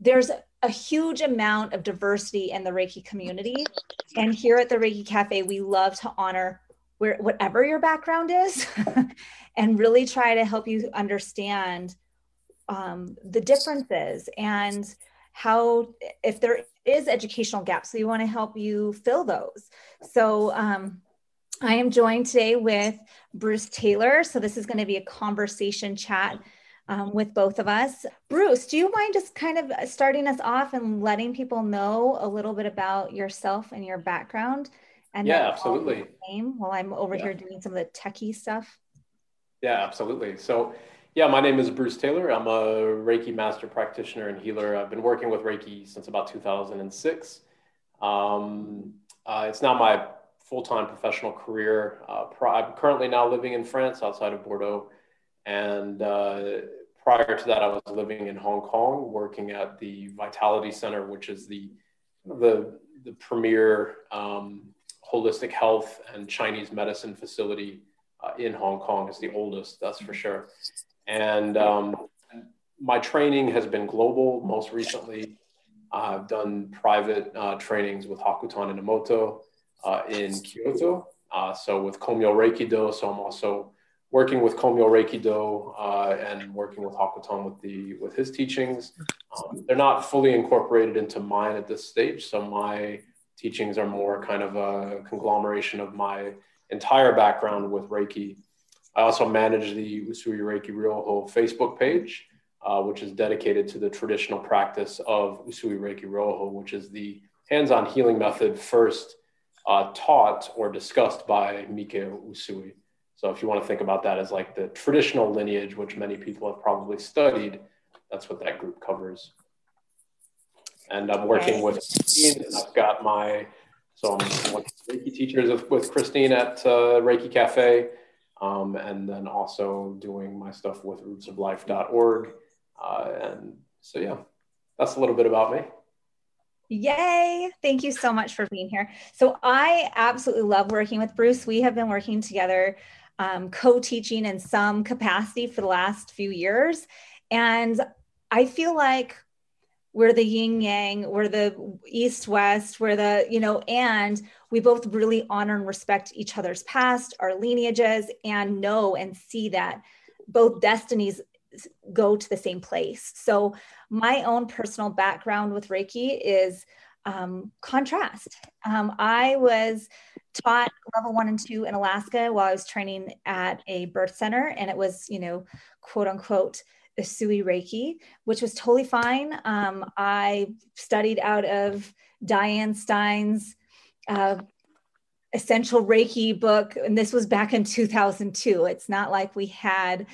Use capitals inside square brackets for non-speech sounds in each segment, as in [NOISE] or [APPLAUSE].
there's a huge amount of diversity in the Reiki community. And here at the Reiki Cafe, we love to honor where whatever your background is [LAUGHS] and really try to help you understand um, the differences and how if there is educational gaps we want to help you fill those so um, i am joined today with bruce taylor so this is going to be a conversation chat um, with both of us bruce do you mind just kind of starting us off and letting people know a little bit about yourself and your background and yeah absolutely name while i'm over yeah. here doing some of the techie stuff yeah absolutely so yeah, my name is Bruce Taylor. I'm a Reiki master practitioner and healer. I've been working with Reiki since about 2006. Um, uh, it's now my full time professional career. Uh, I'm currently now living in France outside of Bordeaux. And uh, prior to that, I was living in Hong Kong working at the Vitality Center, which is the, the, the premier um, holistic health and Chinese medicine facility uh, in Hong Kong. It's the oldest, that's for sure. And um, my training has been global. Most recently, I've done private uh, trainings with Hyakuten Inamoto uh, in Kyoto. Uh, so with Komyo Reiki Do, so I'm also working with Komyo Reiki Do uh, and working with Hyakuten with the with his teachings. Um, they're not fully incorporated into mine at this stage, so my teachings are more kind of a conglomeration of my entire background with Reiki I also manage the Usui Reiki Ryoho Facebook page, uh, which is dedicated to the traditional practice of Usui Reiki Ryoho, which is the hands-on healing method first uh, taught or discussed by Mikao Usui. So if you want to think about that as like the traditional lineage, which many people have probably studied, that's what that group covers. And I'm working with Christine, and I've got my, so I'm one of the Reiki teachers with Christine at uh, Reiki Cafe um, and then also doing my stuff with rootsoflife.org. Uh, and so, yeah, that's a little bit about me. Yay. Thank you so much for being here. So, I absolutely love working with Bruce. We have been working together, um, co teaching in some capacity for the last few years. And I feel like we're the yin yang, we're the east west, we're the, you know, and we both really honor and respect each other's past, our lineages, and know and see that both destinies go to the same place. So, my own personal background with Reiki is um, contrast. Um, I was taught level one and two in Alaska while I was training at a birth center, and it was, you know, quote unquote, Usui Reiki, which was totally fine. Um, I studied out of Diane Stein's uh, Essential Reiki book, and this was back in 2002. It's not like we had,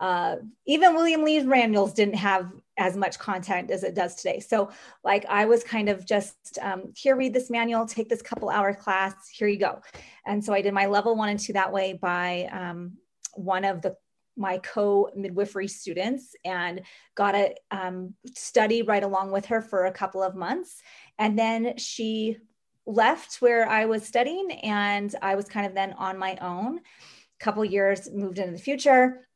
uh, even William Lee Manuals didn't have as much content as it does today. So, like, I was kind of just um, here, read this manual, take this couple hour class, here you go. And so I did my level one and two that way by um, one of the my co midwifery students and got a um, study right along with her for a couple of months. And then she left where I was studying, and I was kind of then on my own. Couple years moved into the future.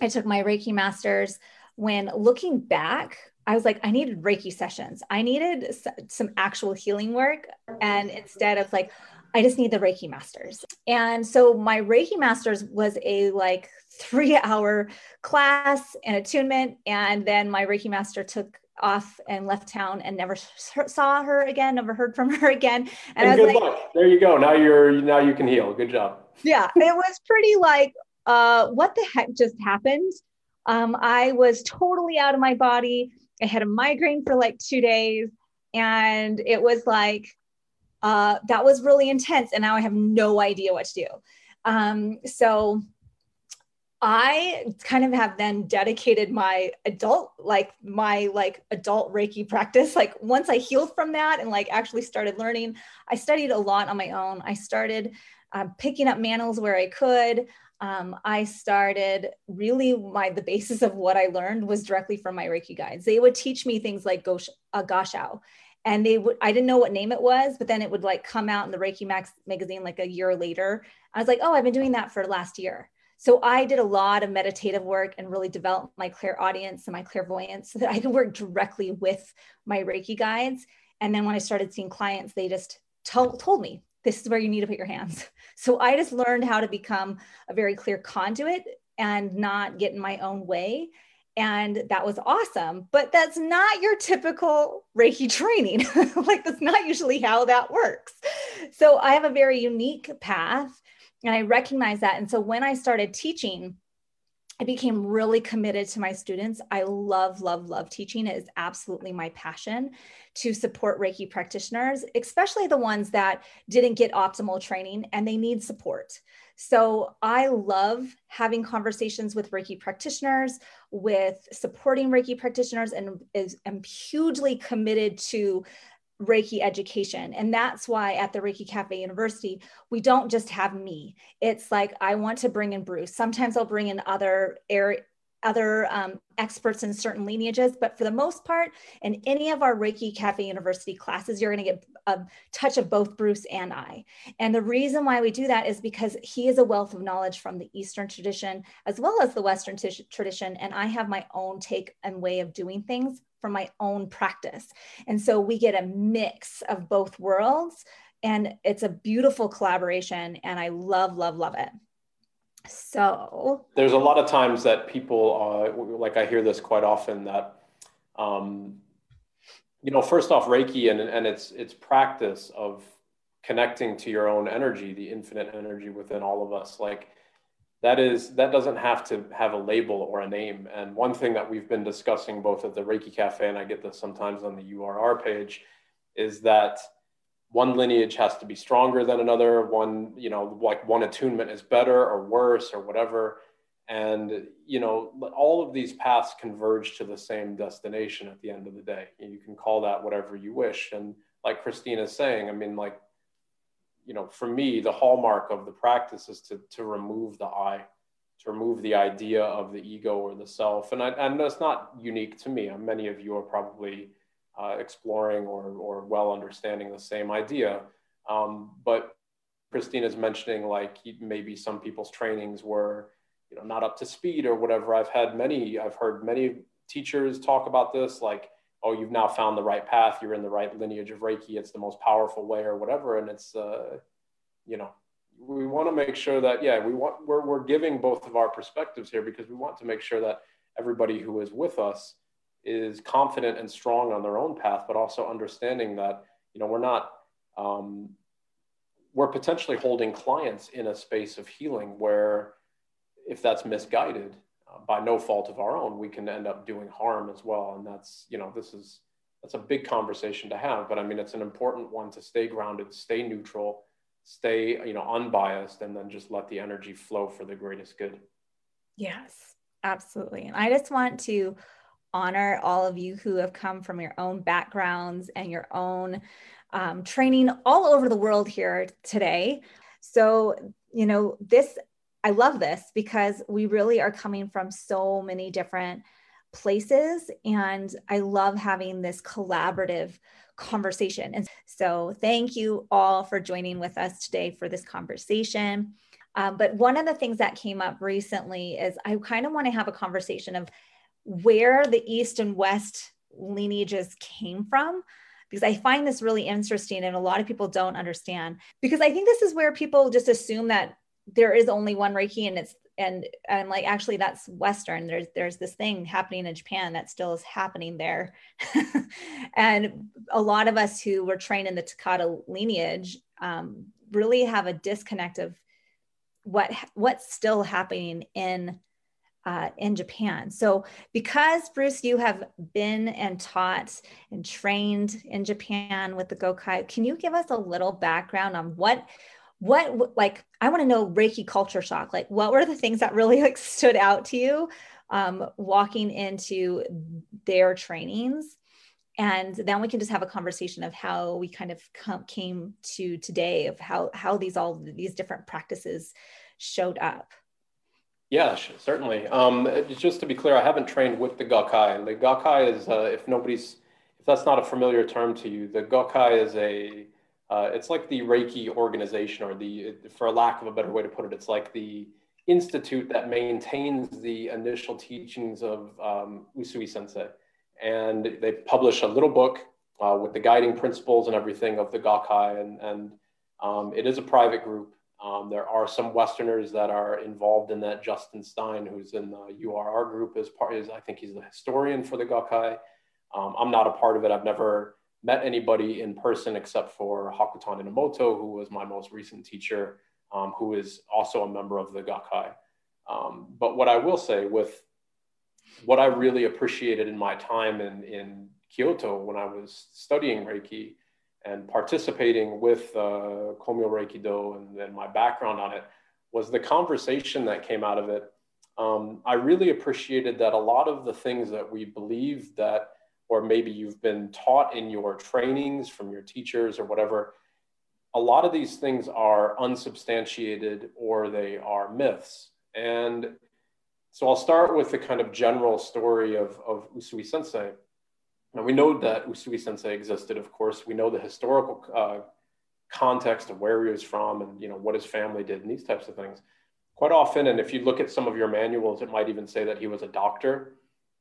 I took my Reiki masters. When looking back, I was like, I needed Reiki sessions. I needed some actual healing work. And instead of like, I just need the Reiki masters. And so my Reiki masters was a like [LAUGHS] three hour class and attunement. And then my Reiki master took off and left town and never saw her again, never heard from [LAUGHS] her again. And, and good like, luck. There you go. Now you're, now you can heal. Good job. Yeah. It was pretty like, uh, what the heck just happened? Um, I was totally out of my body. I had a migraine for like two days. And it was like, uh, that was really intense. And now I have no idea what to do. Um, so I kind of have then dedicated my adult, like my like adult Reiki practice. Like once I healed from that and like actually started learning, I studied a lot on my own. I started uh, picking up manuals where I could. Um, I started really my the basis of what I learned was directly from my Reiki guides. They would teach me things like gosh, uh, Gassho, and they would I didn't know what name it was, but then it would like come out in the Reiki Max magazine like a year later. I was like, oh, I've been doing that for last year. So I did a lot of meditative work and really developed my clairaudience and my clairvoyance so that I could work directly with my Reiki guides. And then when I started seeing clients, they just told, told me, this is where you need to put your hands. [LAUGHS] So I just learned how to become a very clear conduit and not get in my own way. And that was awesome. But that's not your typical Reiki training. [LAUGHS] like, that's not usually how that works. So I have a very unique path and I recognize that. And so when I started teaching, I became really committed to my students. I love, love, love teaching. It is absolutely my passion to support Reiki practitioners, especially the ones that didn't get optimal training and they need support. So I love having conversations with Reiki practitioners, with supporting Reiki practitioners, and is am hugely committed to Reiki education. And that's why at the Reiki Cafe University, we don't just have me. It's like I want to bring in Bruce. Sometimes I'll bring in other area other um, experts in certain lineages, but for the most part, in any of our Reiki Cafe University classes, you're going to get a touch of both Bruce and I. And the reason why we do that is because he is a wealth of knowledge from the Eastern tradition as well as the Western t- tradition. And I have my own take and way of doing things from my own practice. And so we get a mix of both worlds. And it's a beautiful collaboration. And I love, love, love it. So there's a lot of times that people, uh, like I hear this quite often, that um, you know, first off, Reiki and and its its practice of connecting to your own energy, the infinite energy within all of us, like that is that doesn't have to have a label or a name. And one thing that we've been discussing both at the Reiki Cafe and I get this sometimes on the URR page is that one lineage has to be stronger than another. One you know like one attunement is better or worse or whatever. And you know all of these paths converge to the same destination at the end of the day. You can call that whatever you wish. And like christina is saying i mean like you know for me the hallmark of the practice is to to remove the i to remove the idea of the ego or the self and I, and that's not unique to me many of you are probably uh, exploring or, or well understanding the same idea. Um, but Christina's mentioning like maybe some people's trainings were you know not up to speed or whatever. I've had many, I've heard many teachers talk about this like, oh, you've now found the right path, you're in the right lineage of Reiki, it's the most powerful way or whatever. And it's uh, you know, we want to make sure that yeah, we want we're, we're giving both of our perspectives here because we want to make sure that everybody who is with us is confident and strong on their own path, but also understanding that you know we're not um, we're potentially holding clients in a space of healing where if that's misguided by no fault of our own, we can end up doing harm as well. And that's you know this is that's a big conversation to have, but I mean it's an important one to stay grounded, stay neutral, stay you know unbiased, and then just let the energy flow for the greatest good. Yes, absolutely. And I just want to honor all of you who have come from your own backgrounds and your own um, training all over the world here today. So, you know, this, I love this because we really are coming from so many different places. And I love having this collaborative conversation. And so, thank you all for joining with us today for this conversation. Um, but one of the things that came up recently is I kind of want to have a conversation of where the East and West lineages came from because I find this really interesting and a lot of people don't understand because I think this is where people just assume that there is only one Reiki and it's and I'm like actually that's Western there's there's this thing happening in Japan that still is happening there [LAUGHS] and a lot of us who were trained in the Takata lineage um, really have a disconnect of what what's still happening in uh, in Japan. So, because Bruce, you have been and taught and trained in Japan with the Gakkai, can you give us a little background on what, what like I want to know Reiki culture shock. Like, what were the things that really like [LAUGHS] stood out to you um, walking into their trainings? And then we can just have a conversation of how we kind of come, came to today of how how these all these different practices showed up. Yeah, certainly. Um, just to be clear, I haven't trained with the Gakkai. The Gakkai is, uh, if nobody's, if that's not a familiar term to you, the Gakkai is a, uh, it's like the Reiki organization, or the, for lack of a better way to put it, it's like the institute that maintains the initial teachings of um, Usui Sensei. And they publish a little book uh, with the guiding principles and everything of the Gakkai. And, and um, it is a private group. Um, there are some Westerners that are involved in that. Justin Stein, who's in the URR group, is part. Is I think he's the historian for the Gakkai. Um, I'm not a part of it. I've never met anybody in person except for Hyakuten Inamoto, who was my most recent teacher, um, who is also a member of the Gakkai. Um, but what I will say with what I really appreciated in my time in, in Kyoto when I was studying Reiki and participating with uh, Komyo Reiki Do and, my background on it was the conversation that came out of it. Um, I really appreciated that a lot of the things that we believe that, or maybe you've been taught in your trainings from your teachers or whatever, a lot of these things are unsubstantiated or they are myths. And so I'll start with the kind of general story of, of Usui Sensei. Now we know that Usui Sensei existed, of course. We know the historical uh, context of where he was from and you know what his family did and these types of things. Quite often, and if you look at some of your manuals, it might even say that he was a doctor.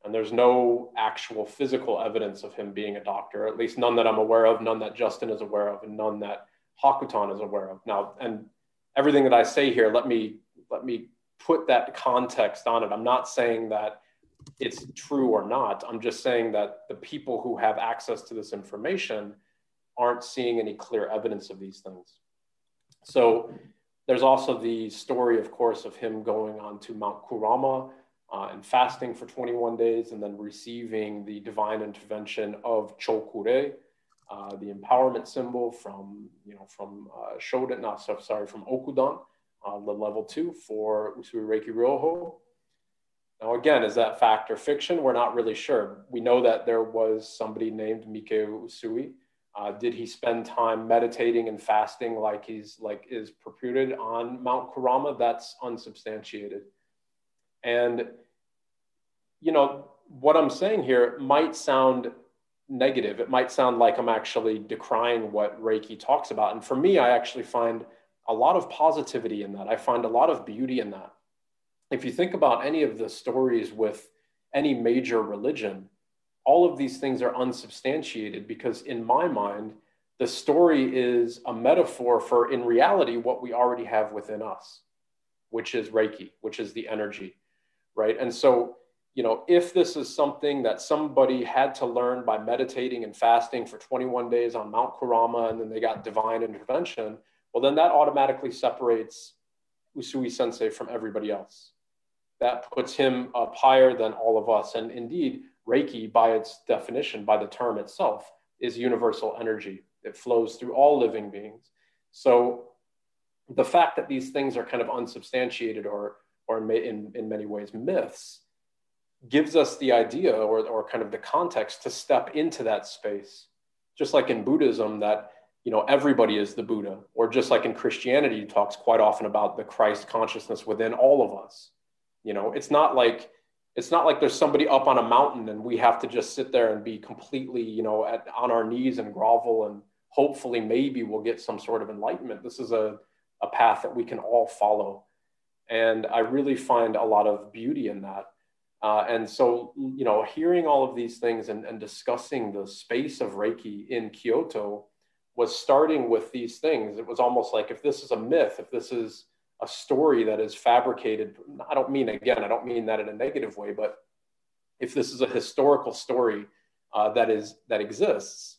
And there's no actual physical evidence of him being a doctor, at least none that I'm aware of, none that Justin is aware of, and none that Hyakuten is aware of. Now, and everything that I say here, let me let me put that context on it. I'm not saying that it's true or not. I'm just saying that the people who have access to this information aren't seeing any clear evidence of these things. So there's also the story, of course, of him going on to Mount Kurama uh, and fasting for 21 days and then receiving the divine intervention of Choku Rei, uh, the empowerment symbol from, you know, from uh, Shodan, sorry, from Okudan, uh, the level two for Usui Reiki Ryoho. Now, again, is that fact or fiction? We're not really sure. We know that there was somebody named Mikao Usui. Uh, did he spend time meditating and fasting like he's like is purported on Mount Kurama? That's unsubstantiated. And you know what I'm saying here might sound negative. It might sound like I'm actually decrying what Reiki talks about. And for me, I actually find a lot of positivity in that. I find a lot of beauty in that if you think about any of the stories with any major religion, all of these things are unsubstantiated because, in my mind, the story is a metaphor for, in reality, what we already have within us, which is Reiki, which is the energy, right? And so, you know, if this is something that somebody had to learn by meditating and fasting for 21 days on Mount Kurama and then they got divine intervention, well, then that automatically separates Usui Sensei from everybody else that puts him up higher than all of us. And indeed, Reiki, by its definition, by the term itself, is universal energy. It flows through all living beings. So the fact that these things are kind of unsubstantiated or, or in, in many ways myths gives us the idea or, or kind of the context to step into that space. Just like in Buddhism, that you know everybody is the Buddha, or just like in Christianity, talks quite often about the Christ consciousness within all of us. You know, it's not like it's not like there's somebody up on a mountain and we have to just sit there and be completely, you know, at, on our knees and grovel and hopefully maybe we'll get some sort of enlightenment. This is a, a path that we can all follow. And I really find a lot of beauty in that. Uh, and so, you know, hearing all of these things and, and discussing the space of Reiki in Kyoto was starting with these things. It was almost like if this is a myth, if this is a story that is fabricated. I don't mean, again, I don't mean that in a negative way, but if this is a historical story uh, that is that exists,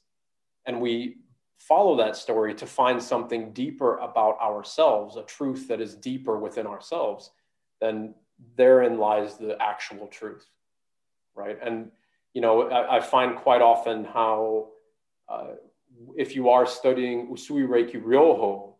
and we follow that story to find something deeper about ourselves, a truth that is deeper within ourselves, then therein lies the actual truth, right? And you know, I, I find quite often how uh, if you are studying Usui Reiki Ryoho,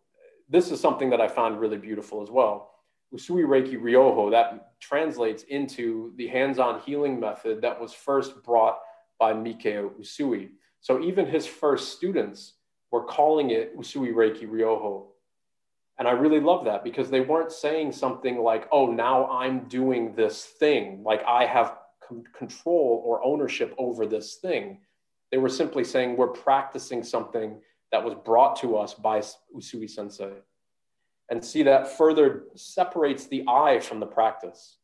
this is something that I found really beautiful as well. Usui Reiki Ryoho, that translates into the hands on healing method that was first brought by Mikao Usui. So even his first students were calling it Usui Reiki Ryoho. And I really love that because they weren't saying something like, oh, now I'm doing this thing, like I have control or ownership over this thing. They were simply saying, we're practicing something that was brought to us by Usui Sensei. and see that further separates the I from the practice.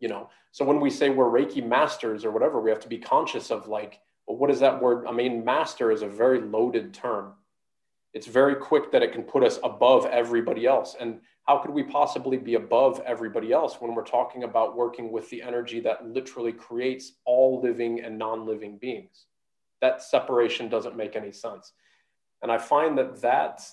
You know, so when we say we're Reiki masters or whatever, we have to be conscious of like, well, what is that word? I mean, master is a very loaded term. It's very quick that it can put us above everybody else. And how could we possibly be above everybody else when we're talking about working with the energy that literally creates all living and non living beings? That separation doesn't make any sense. And I find that that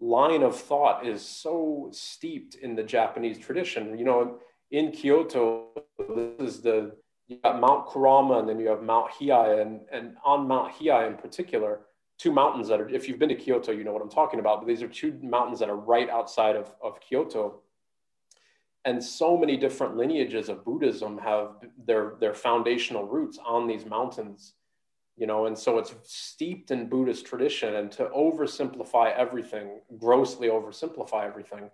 line of thought is so steeped in the Japanese tradition. You know, in Kyoto, this is the you got Mount Kurama and then you have Mount Hiei, and, and on Mount Hiei in particular, two mountains that are, if you've been to Kyoto, you know what I'm talking about, but these are two mountains that are right outside of, of Kyoto. And so many different lineages of Buddhism have their, their foundational roots on these mountains you know and so it's steeped in buddhist tradition and to oversimplify everything grossly oversimplify everything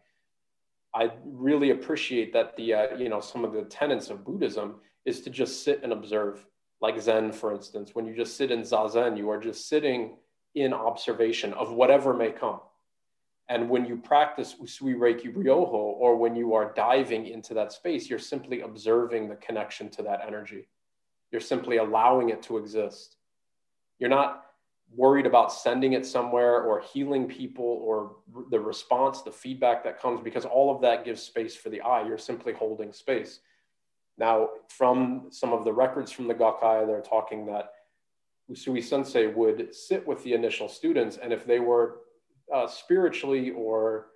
i really appreciate that the uh, you know some of the tenets of buddhism is to just sit and observe like zen for instance when you just sit in zazen you are just sitting in observation of whatever may come and when you practice usui reiki ryoho or when you are diving into that space you're simply observing the connection to that energy you're simply allowing it to exist you're not worried about sending it somewhere or healing people or the response, the feedback that comes, because all of that gives space for the eye. You're simply holding space. Now, from some of the records from the Gakkai, they're talking that Usui Sensei would sit with the initial students, and if they were uh, spiritually or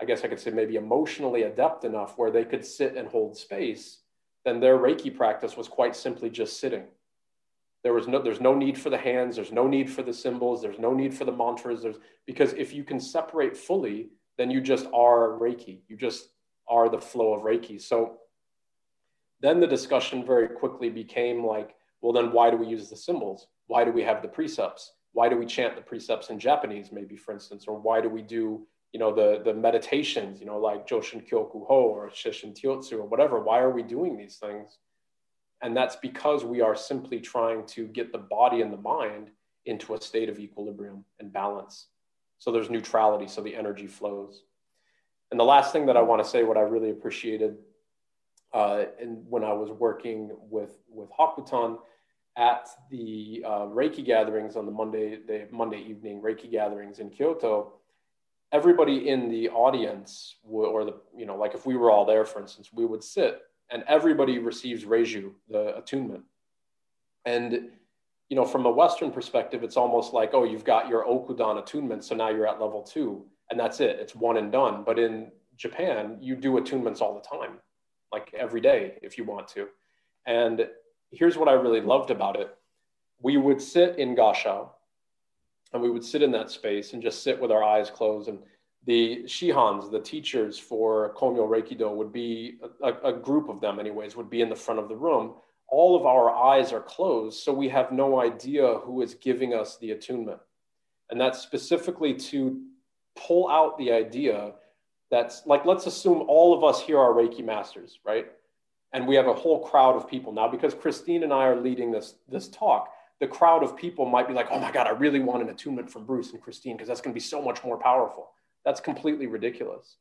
I guess I could say maybe emotionally adept enough where they could sit and hold space, then their Reiki practice was quite simply just sitting. There was no there's no need for the hands there's no need for the symbols there's no need for the mantras there's because if you can separate fully then you just are reiki you just are the flow of reiki. So then the discussion very quickly became like well then why do we use the symbols why do we have the precepts why do we chant the precepts in japanese maybe for instance or why do we do you know the the meditations you know like joshin kokyu ho or seishin toitsu or whatever why are we doing these things and that's because we are simply trying to get the body and the mind into a state of equilibrium and balance. So there's neutrality, so the energy flows. And the last thing that I want to say, what I really appreciated uh, and when I was working with, with Hyakuten at the uh, Reiki gatherings on the Monday, the Monday evening Reiki gatherings in Kyoto, everybody in the audience, or the, you know, like if we were all there, for instance, we would sit and everybody receives Reiju, the attunement. And you know, from a Western perspective, it's almost like, oh, you've got your Okudan attunement, so now you're at level two, and that's it. It's one and done. But in Japan, you do attunements all the time, like every day if you want to. And here's what I really loved about it. We would sit in Gasho, and we would sit in that space and just sit with our eyes closed and the shihans, the teachers for Komyo Reikido would be a, a, group of them, anyways, would be in the front of the room. All of our eyes are closed, so we have no idea who is giving us the attunement. And that's specifically to pull out the idea that's like, let's assume all of us here are Reiki masters, right? And we have a whole crowd of people now because Christine and I are leading this, this talk. The crowd of people might be like, oh my God, I really want an attunement from Bruce and Christine because that's going to be so much more powerful that's completely ridiculous.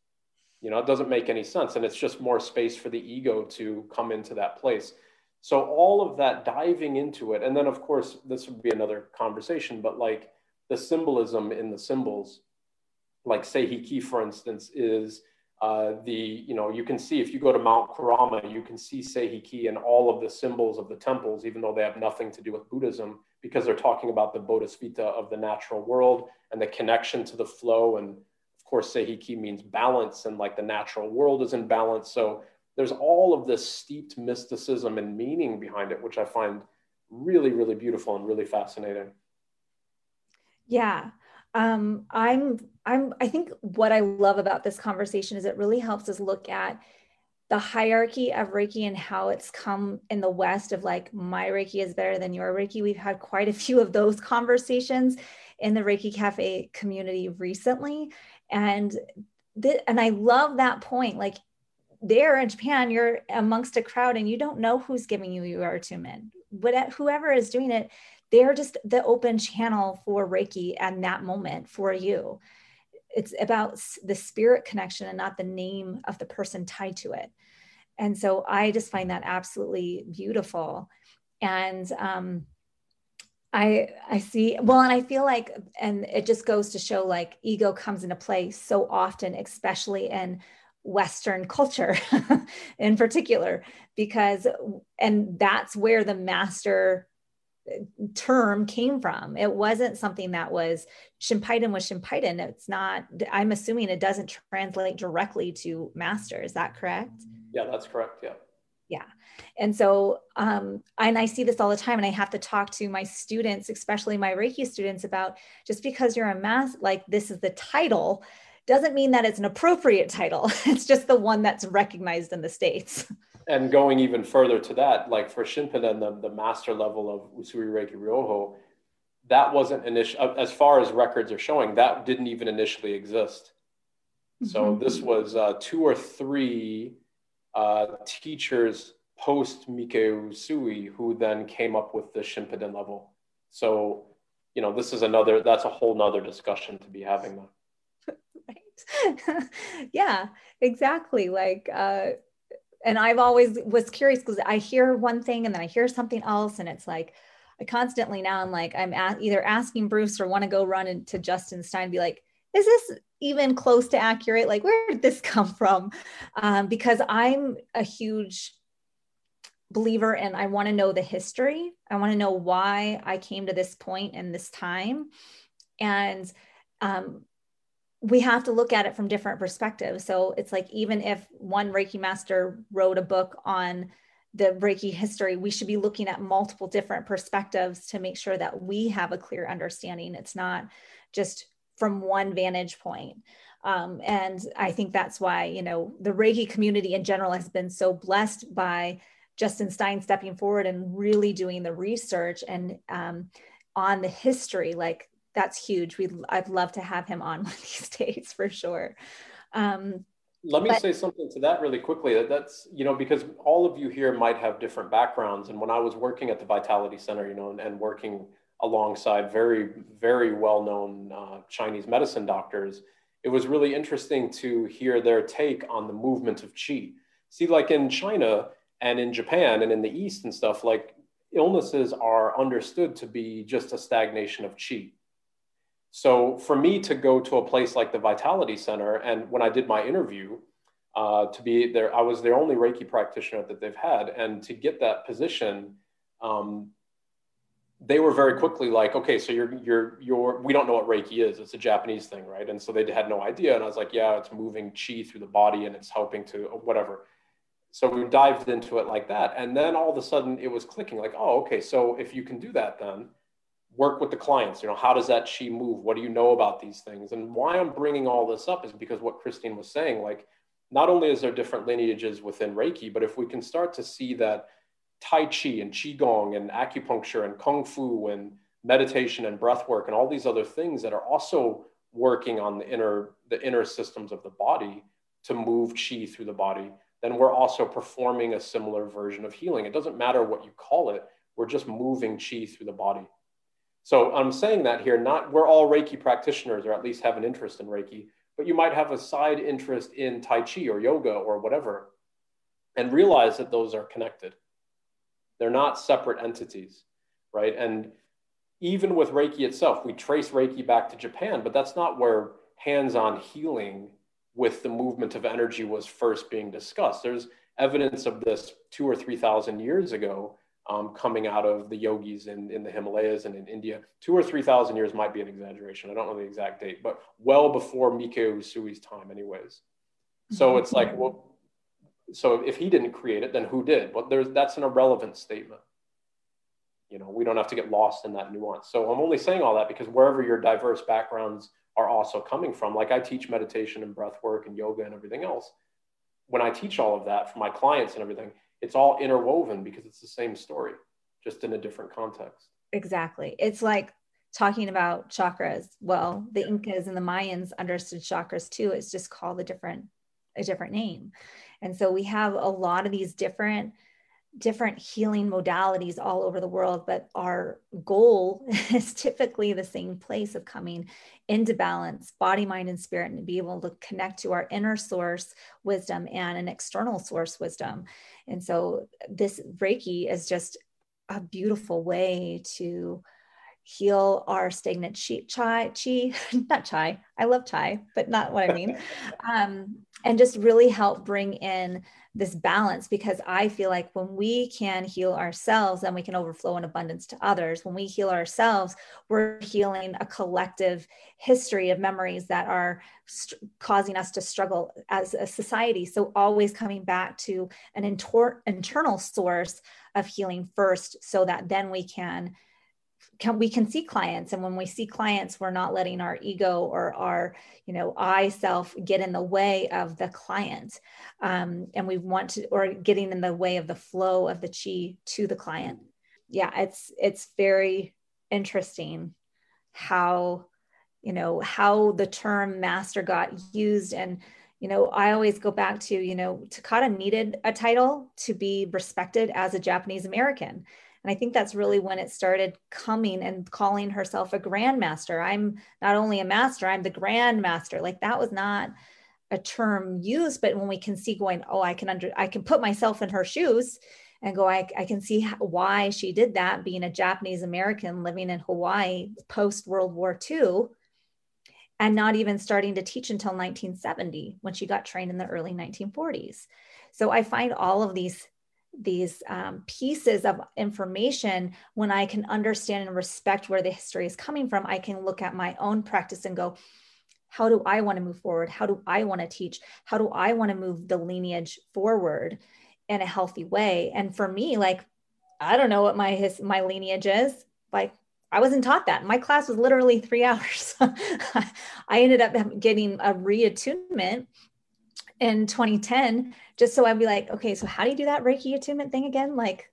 You know, it doesn't make any sense. And it's just more space for the ego to come into that place. So all of that diving into it. And then of course, this would be another conversation, but like the symbolism in the symbols, like Sei Heki, for instance, is uh, the, you know, you can see if you go to Mount Kurama, you can see Sei Heki and all of the symbols of the temples, even though they have nothing to do with Buddhism, because they're talking about the bodhisattva of the natural world and the connection to the flow and of course, Sei Heki means balance and like the natural world is in balance. So there's all of this steeped mysticism and meaning behind it, which I find really, really beautiful and really fascinating. Yeah. Um, I'm, I'm, I think what I love about this conversation is it really helps us look at the hierarchy of Reiki and how it's come in the West of like, my Reiki is better than your Reiki. We've had quite a few of those [LAUGHS] conversations in the Reiki Cafe community recently. And th- and i love that point. Like there in japan you're amongst a crowd and you don't know who's giving you your attunement. But whoever is doing it they're just the open channel for reiki at that moment for you it's about the spirit connection and not the name of the person tied to it. And so i just find that absolutely beautiful. And um, I I see well and I feel like and it just goes to show like ego comes into play so often especially in western culture [LAUGHS] in particular because and that's where the master term came from. It wasn't something that was Shinpiden was Shinpiden it's not I'm assuming it doesn't translate directly to master. Is that correct? Yeah that's correct. Yeah. Yeah. And so um, and i see this all the time and i have to talk to my students especially my reiki students about just because you're a mass like this is the title doesn't mean that it's an appropriate title. [LAUGHS] It's just the one that's recognized in the states and going even further to that like for shinpiden the, the master level of usui reiki ryoho that wasn't initial as far as records are showing that didn't even initially exist so mm-hmm. this was uh, two or three uh, teachers post Mikao Usui who then came up with the Shinpiden level. So, you know, this is another, that's a whole nother discussion to be having [LAUGHS] right. [LAUGHS] yeah, exactly. Like, uh, and I've always was curious because I hear one thing and then I hear something else, and it's like I constantly now I'm like I'm either asking Bruce or want to go run into Justin Stein, be like, is this even close to accurate? Like, where did this [LAUGHS] come from? Um, because I'm a huge believer and I want to know the history. I want to know why I came to this point and this time. And um, we have to look at it from different perspectives. So it's like, even if one Reiki master wrote a book on the Reiki history, we should be looking at multiple different perspectives to make sure that we have a clear understanding. It's not just from one vantage point. Um, and I think that's why, you know, the Reiki community in general has been so blessed by Justin Stein stepping forward and really doing the research and um, on the history. Like that's huge. We I'd love to have him on [LAUGHS] one of these days for sure. Um, Let me but, say something to that really quickly. That that's you know because all of you here might have different backgrounds, and when I was working at the Vitality Center, you know, and, and working alongside very very well known uh, Chinese medicine doctors, it was really interesting to hear their take on the movement of qi. See, like in China and in Japan and in the East and stuff, like illnesses are understood to be just a stagnation of chi. So for me to go to a place like the Vitality Center, and when I did my interview, uh, to be there, I was the only Reiki practitioner that they've had, and to get that position, um, they were very quickly like, okay, so you're you're you're we don't know what Reiki is. It's a Japanese thing, right? And so they had no idea, and I was like, yeah, it's moving chi through the body, and it's helping to whatever. So we dived into it like that. And then all of a sudden it was clicking like, oh, okay, so if you can do that, then work with the clients. You know, how does that chi move? What do you know about these things? And why I'm bringing all this up is because what Christine was saying, like, not only is there different lineages within Reiki, but if we can start to see that Tai Chi and Qigong and acupuncture and Kung Fu and meditation and breath work and all these other things that are also working on the inner the inner systems of the body to move chi through the body then we're also performing a similar version of healing. It doesn't matter what you call it, we're just moving chi through the body. So I'm saying that here, not we're all Reiki practitioners or at least have an interest in Reiki, but you might have a side interest in Tai Chi or yoga or whatever, and realize that those are connected. They're not separate entities, right? And even with Reiki itself, we trace Reiki back to Japan, but that's not where hands on healing with the movement of energy was first being discussed. There's evidence of this two or 3,000 years ago um, coming out of the yogis in, in the Himalayas and in India. Two or 3,000 years might be an exaggeration. I don't know the exact date, but well before Mikao Usui's time, anyways. So it's like, well, so if he didn't create it, then who did? Well, there's, that's an irrelevant statement. You know, we don't have to get lost in that nuance. So I'm only saying all that because wherever your diverse backgrounds are also coming from. Like I teach meditation and breath work and yoga and everything else. When I teach all of that for my clients and everything, it's all interwoven because it's the same story, just in a different context. Exactly. It's like talking about chakras. Well, the Incas and the Mayans understood chakras too. It's just called a different a different name. And so we have a lot of these different different healing modalities all over the world, but our goal [LAUGHS] is typically the same place of coming into balance, body, mind, and spirit, and be able to connect to our inner source wisdom and an external source wisdom. And so, this Reiki is just a beautiful way to heal our stagnant chi, chai, chi, [LAUGHS] not chai. I love chai, but not what I mean. [LAUGHS] um, and just really help bring in this balance because I feel like when we can heal ourselves, then we can overflow in abundance to others. When we heal ourselves, we're healing a collective history of memories that are st- causing us to struggle as a society. So, always coming back to an intor- internal source of healing first, so that then we can can we can see clients. And when we see clients we're not letting our ego or our you know i self get in the way of the client. Um, and we want to or getting in the way of the flow of the chi to the client. Yeah it's it's very interesting how you know how the term master got used. And you know i always go back to you know takata needed a title to be respected as a japanese american and I think that's really when it started coming and calling herself a grandmaster. I'm not only a master, I'm the grandmaster. Like that was not a term used, but when we can see going, oh, I can under, I can put myself in her shoes and go, I, I can see how, why she did that being a Japanese American living in Hawaii post World War II and not even starting to teach until 1970 when she got trained in the early 1940s. So I find all of these these um, pieces of information when i can understand and respect where the history is coming from i can look at my own practice and go how do i want to move forward how do i want to teach how do i want to move the lineage forward in a healthy way and for me like i don't know what my his my lineage is like I wasn't taught that. My class was literally three [LAUGHS] hours. I ended up getting a reattunement in 2010 just so I'd be like, okay, so how do you do that Reiki attunement thing again? Like,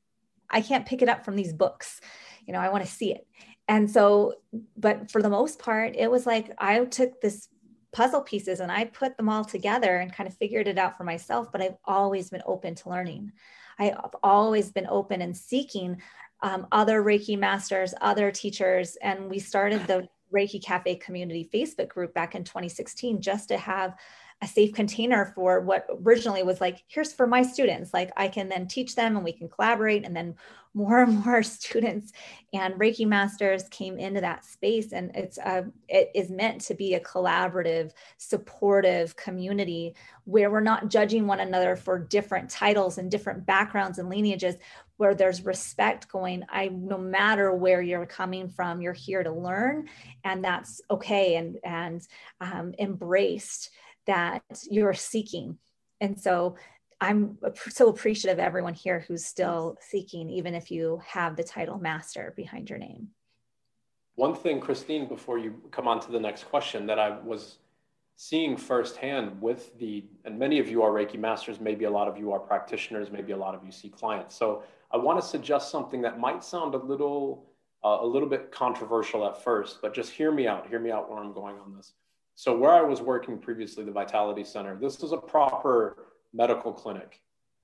I can't pick it up from these books. You know, I want to see it. And so, but for the most part, it was like I took this puzzle pieces and I put them all together and kind of figured it out for myself. But I've always been open to learning. I've always been open and seeking um, other Reiki masters, other teachers. And we started the Reiki Cafe community Facebook group back in 2016 just to have a safe container for what originally was like here's for my students. Like i can then teach them and we can collaborate and then more and more [LAUGHS] students and reiki masters came into that space and it's a, it is meant to be a collaborative supportive community where we're not judging one another for different titles and different backgrounds and lineages. Where there's respect going i no matter where you're coming from you're here to learn and that's okay and and um, embraced that you're seeking. And so I'm so appreciative of everyone here who's still seeking, even if you have the title master behind your name. One thing, Christine, before you come on to the next question, that I was seeing firsthand with the, and many of you are Reiki masters, maybe a lot of you are practitioners, maybe a lot of you see clients. So I want to suggest something that might sound a little, uh, a little bit controversial at first, but just hear me out. Hear me out where I'm going on this. So where I was working previously, the Vitality Center, this was a proper medical clinic,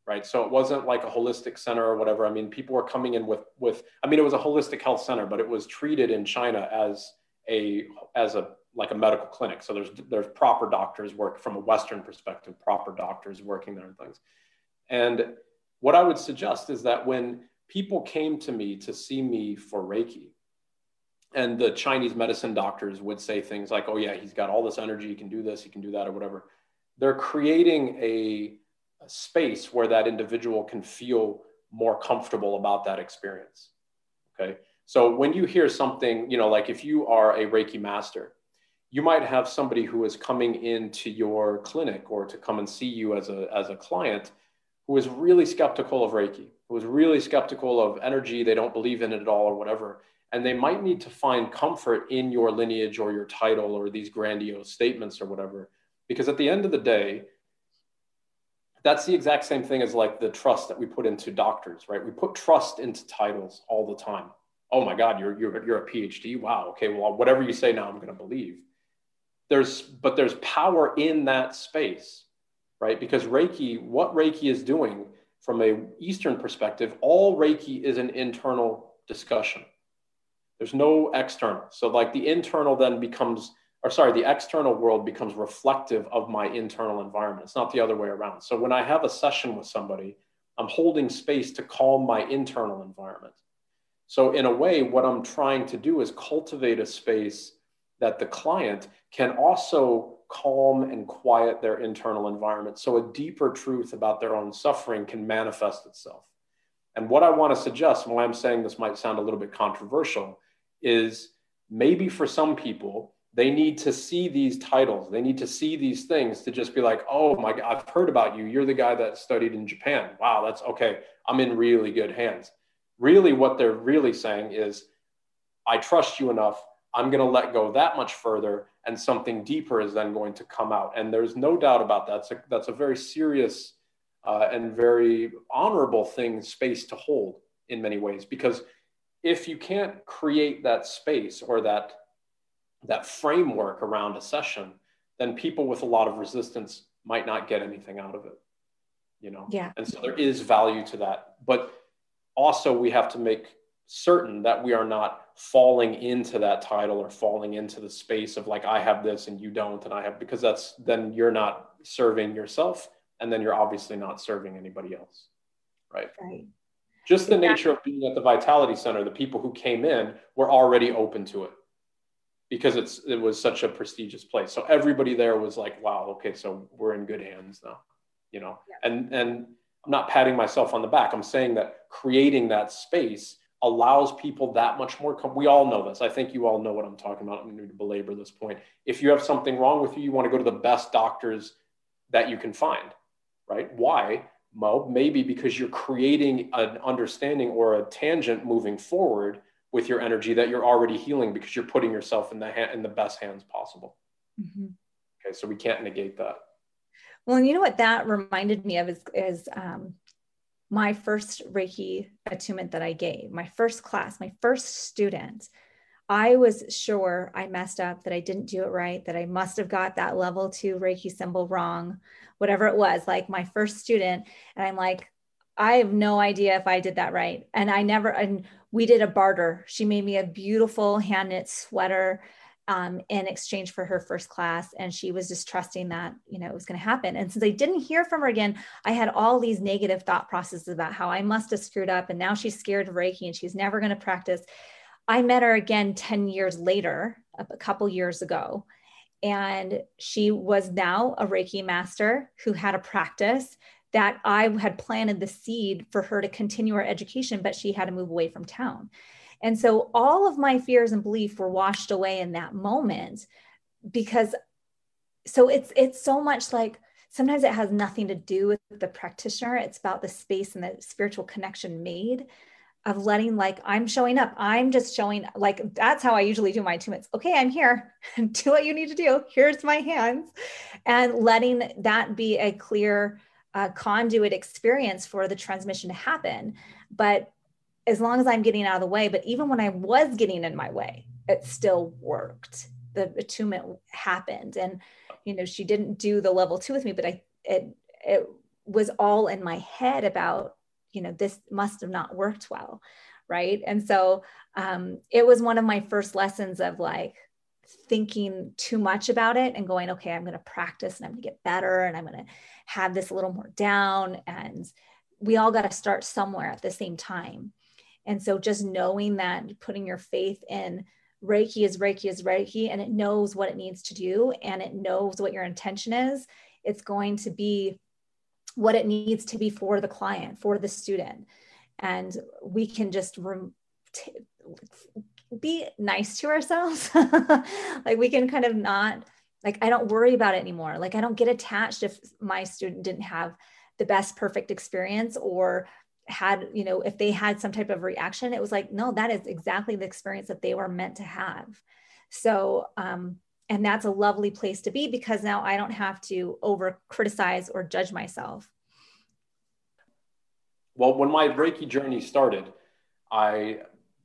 right? So it wasn't like a holistic center or whatever. I mean, people were coming in with with. I mean, it was a holistic health center, but it was treated in China as a as a like a medical clinic. So there's there's proper doctors work from a Western perspective, proper doctors working there and things. And what I would suggest is that when people came to me to see me for Reiki, and the Chinese medicine doctors would say things like, "Oh yeah, he's got all this energy. He can do this. He can do that, or whatever." They're creating a, a space where that individual can feel more comfortable about that experience. Okay, so when you hear something, you know, like if you are a Reiki master, you might have somebody who is coming into your clinic or to come and see you as a as a client who is really skeptical of Reiki, who is really skeptical of energy. They don't believe in it at all, or whatever and they might need to find comfort in your lineage or your title or these grandiose statements or whatever. Because at the end of the day that's the exact same thing as like the trust that we put into doctors right? We put trust into titles all the time. Oh my god you're you're, you're a phd wow okay well whatever you say now i'm going to believe. There's but there's power in that space right? Because reiki what reiki is doing from a Eastern perspective, all Reiki is an internal discussion. There's no external. So like the internal then becomes, or sorry, the external world becomes reflective of my internal environment. It's not the other way around. So when I have a session with somebody, I'm holding space to calm my internal environment. So in a way, what I'm trying to do is cultivate a space that the client can also calm and quiet their internal environment so a deeper truth about their own suffering can manifest itself. And what I want to suggest, and why I'm saying this might sound a little bit controversial, is maybe for some people, they need to see these titles. They need to see these things to just be like, oh my God, I've heard about you. You're the guy that studied in Japan. Wow, that's okay. I'm in really good hands. Really, what they're really saying is, I trust you enough. I'm going to let go that much further and something deeper is then going to come out. And there's no doubt about that. That's a, that's a very serious uh, and very honorable thing, space to hold in many ways. Because if you can't create that space or that, that framework around a session, then people with a lot of resistance might not get anything out of it. You know? Yeah. And so there is value to that. But also we have to make certain that we are not falling into that title or falling into the space of like i have this and you don't and i have because that's then you're not serving yourself and then you're obviously not serving anybody else right right just the exactly. nature of being at the vitality center the people who came in were already open to it because it's it was such a prestigious place so everybody there was like wow okay so we're in good hands now you know yeah. and and i'm not patting myself on the back i'm saying that creating that space allows people that much more. Com- we all know this. I think you all know what I'm talking about. I'm going to belabor this point. If you have something wrong with you, you want to go to the best doctors that you can find, right? Why? Mo, maybe because you're creating an understanding or a tangent moving forward with your energy that you're already healing because you're putting yourself in the ha- in the best hands possible. Mm-hmm. Okay, so we can't negate that. Well, and you know what that reminded me of is, is um, my first Reiki attunement that I gave, my first class, my first student, I was sure I messed up, that I didn't do it right, that I must have got that level two Reiki symbol wrong, whatever it was, like my first student. And I'm like, I have no idea if I did that right. And I never, and we did a barter. She made me a beautiful hand knit sweater um, in exchange for her first class. And she was just trusting that, you know, it was going to happen. And since I didn't hear from her again, I had all these negative thought processes about how I must have screwed up. And now she's scared of Reiki and she's never going to practice. I met her again 10 years later, a couple years ago. And she was now a Reiki master who had a practice that I had planted the seed for her to continue her education, but she had to move away from town. And so all of my fears and belief were washed away in that moment because so it's it's so much like sometimes it has nothing to do with the practitioner it's about the space and the spiritual connection made of letting like i'm showing up i'm just showing like that's how i usually do my two minutes okay i'm here [LAUGHS] do what you need to do here's my hands and letting that be a clear uh, conduit experience for the transmission to happen but as long as I'm getting out of the way. But even when I was getting in my way, it still worked. The attunement happened. And, you know, she didn't do the level two with me, but I, it, it was all in my head about, you know, this must have not worked well. Right. And so um, it was one of my first lessons of like, thinking too much about it and going, okay, I'm going to practice and I'm going to get better and I'm going to have this a little more down. And we all got to start somewhere at the same time. And so just knowing that putting your faith in Reiki is Reiki is Reiki and it knows what it needs to do and it knows what your intention is, it's going to be what it needs to be for the client, for the student. And we can just rem- t- be nice to ourselves. [LAUGHS] like we can kind of not, like, I don't worry about it anymore. Like, I don't get attached if my student didn't have the best perfect experience or had you know if they had some type of reaction it was like no that is exactly the experience that they were meant to have so um and that's a lovely place to be because now i don't have to over criticize or judge myself well when my reiki journey started i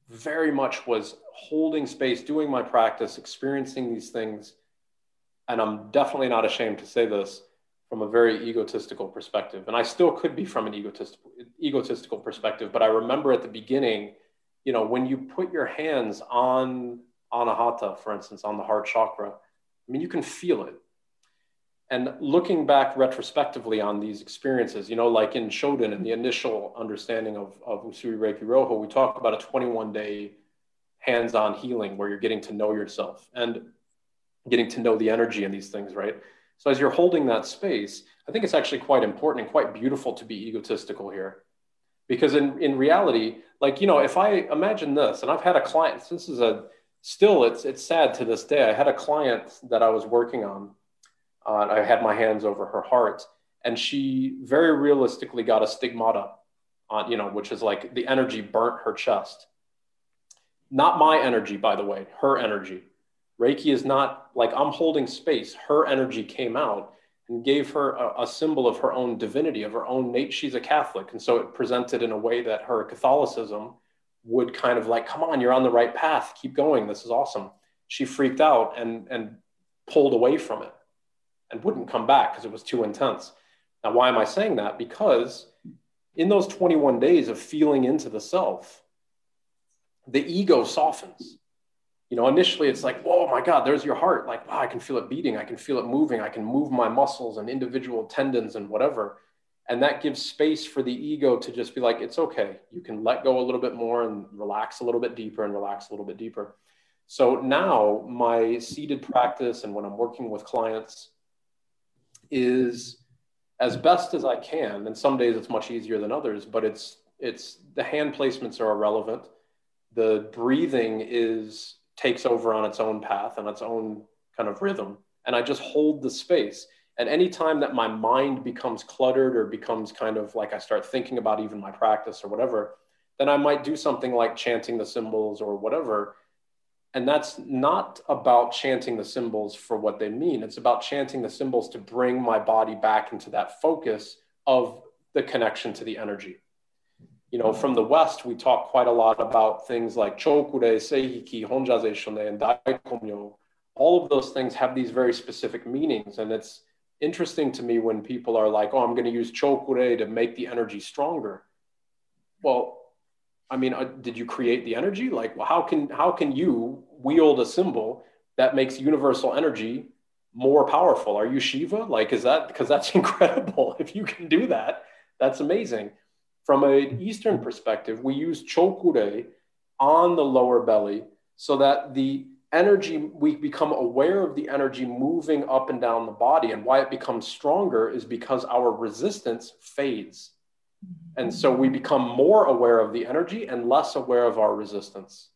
very much was holding space doing my practice experiencing these things and i'm definitely not ashamed to say this from a very egotistical perspective. And I still could be from an egotistical, egotistical perspective, but I remember at the beginning, you know, when you put your hands on anahata, for instance, on the heart chakra, I mean, you can feel it. And looking back retrospectively on these experiences, you know, like in Shoden, in the initial understanding of, of Usui Reiki Ryoho, we talk about a 21 day hands on healing where you're getting to know yourself and getting to know the energy in these things, right? So as you're holding that space, I think it's actually quite important and quite beautiful to be egotistical here. Because in, in reality, like, you know, if I imagine this, and I've had a client, this is a, still, it's, it's sad to this day. I had a client that I was working on, uh, I had my hands over her heart, and she very realistically got a stigmata on, you know, which is like the energy burnt her chest. Not my energy, by the way, her energy Reiki is not like I'm holding space. Her energy came out and gave her a, a, symbol of her own divinity, of her own nature. She's a Catholic. And so it presented in a way that her Catholicism would kind of like, come on, you're on the right path. Keep going. This is awesome. She freaked out and, and pulled away from it and wouldn't come back because it was too intense. Now, why am I saying that? Because in those 21 days of feeling into the self, the ego softens you know, initially it's like, oh my God, there's your heart. Like, wow, I can feel it beating. I can feel it moving. I can move my muscles and individual tendons and whatever. And that gives space for the ego to just be like, it's okay. You can let go a little bit more and relax a little bit deeper and relax a little bit deeper. So now my seated practice and when I'm working with clients is as best as I can. And some days it's much easier than others, but it's it's the hand placements are irrelevant. The breathing is takes over on its own path and its own kind of rhythm. And I just hold the space. And anytime that my mind becomes cluttered or becomes kind of like I start thinking about even my practice or whatever, then I might do something like chanting the symbols or whatever. And that's not about chanting the symbols for what they mean. It's about chanting the symbols to bring my body back into that focus of the connection to the energy you know, from the West, we talk quite a lot about things like Choku Rei, seihiki, Hon Sha Ze Sho Nen, and daikomyo. All of those things have these very specific meanings. And it's interesting to me when people are like, oh, I'm going to use Choku Rei to make the energy stronger. Well, I mean, uh, did you create the energy? Like, well, how can, how can you wield a symbol that makes universal energy more powerful? Are you Shiva? Like, is that, because that's [LAUGHS] incredible. If you can do that, that's amazing from an Eastern perspective, we use Choku Rei on the lower belly so that the energy, we become aware of the energy moving up and down the body. And why it becomes stronger is because our resistance fades. And so we become more aware of the energy and less aware of our resistance.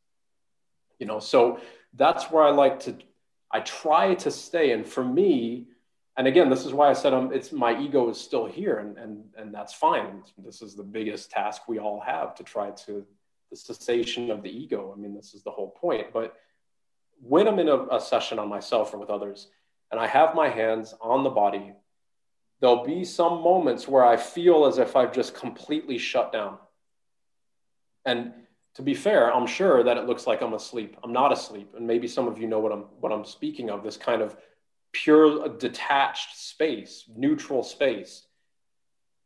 You know, so that's where I like to, I try to stay. And for me, and again, this is why I said um, it's my ego is still here, and and and that's fine. This is the biggest task we all have to try to the cessation of the ego. I mean, this is the whole point. But when I'm in a, a session on myself or with others, and I have my hands on the body, there'll be some moments where I feel as if I've just completely shut down. And to be fair, I'm sure that it looks like I'm asleep. I'm not asleep, and maybe some of you know what I'm what I'm speaking of. This kind of pure uh, detached space, neutral space.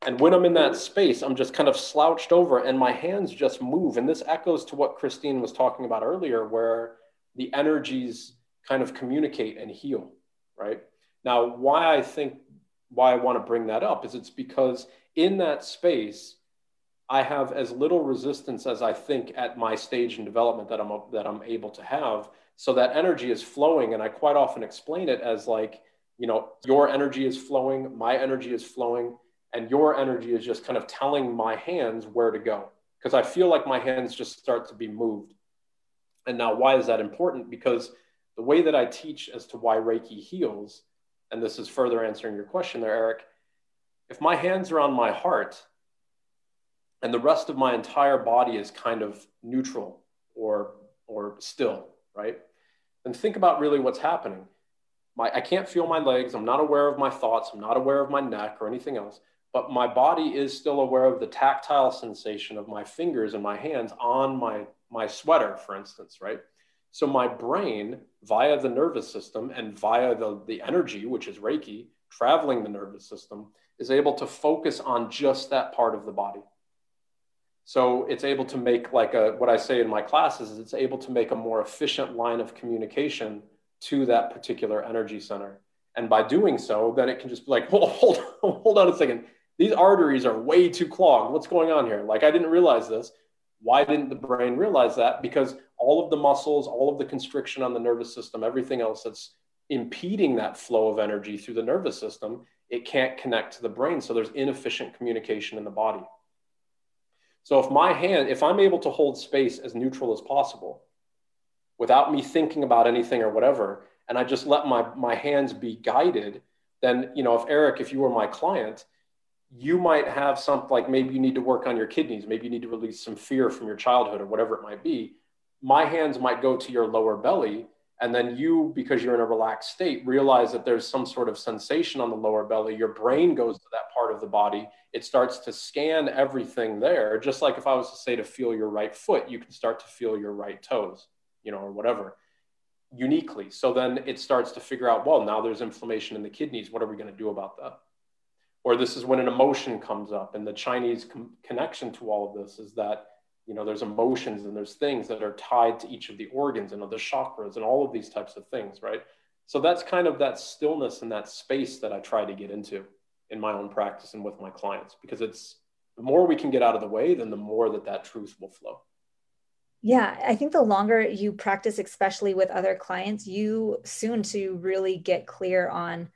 And when I'm in that space, I'm just kind of slouched over and my hands just move. And this echoes to what Christine was talking about earlier, where the energies kind of communicate and heal, right? Now, why I think, why I want to bring that up is it's because in that space, I have as little resistance as I think at my stage in development that I'm, that I'm able to have so that energy is flowing. And I quite often explain it as like, you know, your energy is flowing, my energy is flowing, and your energy is just kind of telling my hands where to go. Because I feel like my hands just start to be moved. And now, why is that important? Because the way that I teach as to why Reiki heals, and this is further answering your question there, Eric, if my hands are on my heart and the rest of my entire body is kind of neutral or, or still, right? Then think about really what's happening. My, I can't feel my legs. I'm not aware of my thoughts. I'm not aware of my neck or anything else. But my body is still aware of the tactile sensation of my fingers and my hands on my, my sweater, for instance, right? So my brain, via the nervous system and via the, the energy, which is Reiki, traveling the nervous system is able to focus on just that part of the body. So it's able to make like a what I say in my classes is it's able to make a more efficient line of communication to that particular energy center. And by doing so, then it can just be like, [LAUGHS] hold, hold, hold on a second. These arteries are way too clogged. What's going on here? Like I didn't realize this. Why didn't the brain realize that? Because all of the muscles, all of the constriction on the nervous system, everything else that's impeding that flow of energy through the nervous system, it can't connect to the brain. So there's inefficient communication in the body. So if my hand, if I'm able to hold space as neutral as possible without me thinking about anything or whatever, and I just let my, my hands be guided, then, you know, if Eric, if you were my client, you might have something like maybe you need to work on your kidneys, maybe you need to release some fear from your childhood or whatever it might be. My hands might go to your lower belly. And then you, because you're in a relaxed state, realize that there's some sort of sensation on the lower belly. Your brain goes to that part of the body. It starts to scan everything there. Just like if I was to say to feel your right foot, you can start to feel your right toes, you know, or whatever uniquely. So then it starts to figure out, well, now there's inflammation in the kidneys. What are we going to do about that? Or this is when an emotion comes up and the chinese com- connection to all of this is that you know there's emotions and there's things that are tied to each of the organs and the chakras and all of these types of things right? So that's kind of that stillness and that space that i try to get into in my own practice and with my clients because it's the more we can get out of the way then the more that that truth will flow. Yeah, I think the longer you practice, especially with other clients, you soon to really get clear on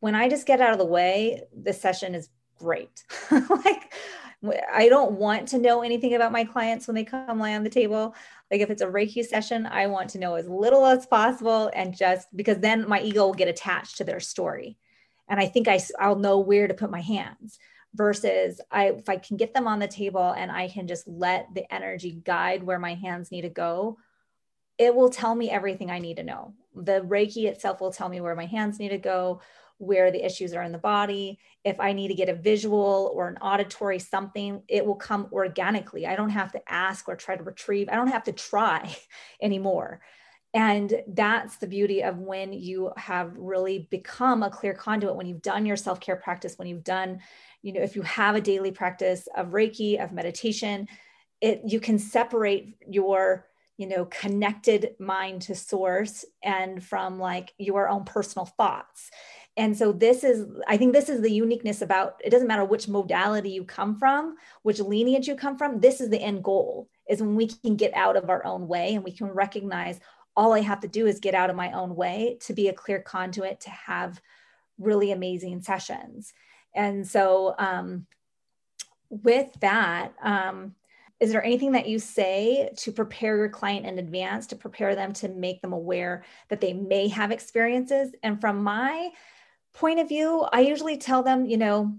when I just get out of the way, the session is great. [LAUGHS] like I don't want to know anything about my clients when they come lay on the table. Like if it's a Reiki session, I want to know as little as possible and just because then my ego will get attached to their story. And I think I, I'll know where to put my hands versus I, if I can get them on the table and I can just let the energy guide where my hands need to go, it will tell me everything I need to know. The Reiki itself will tell me where my hands need to go, where the issues are in the body. If I need to get a visual or an auditory something, it will come organically. I don't have to ask or try to retrieve, I don't have to try [LAUGHS] anymore. And that's the beauty of when you have really become a clear conduit, when you've done your self care practice, when you've done, you know, if you have a daily practice of Reiki, of meditation, it you can separate your you know connected mind to source and from like your own personal thoughts and so this is i think this is the uniqueness about it doesn't matter which modality you come from which lineage you come from this is the end goal is when we can get out of our own way and we can recognize all i have to do is get out of my own way to be a clear conduit to have really amazing sessions. And so um, with that um, is there anything that you say to prepare your client in advance to prepare them to make them aware that they may have experiences? And from my point of view, I usually tell them, you know,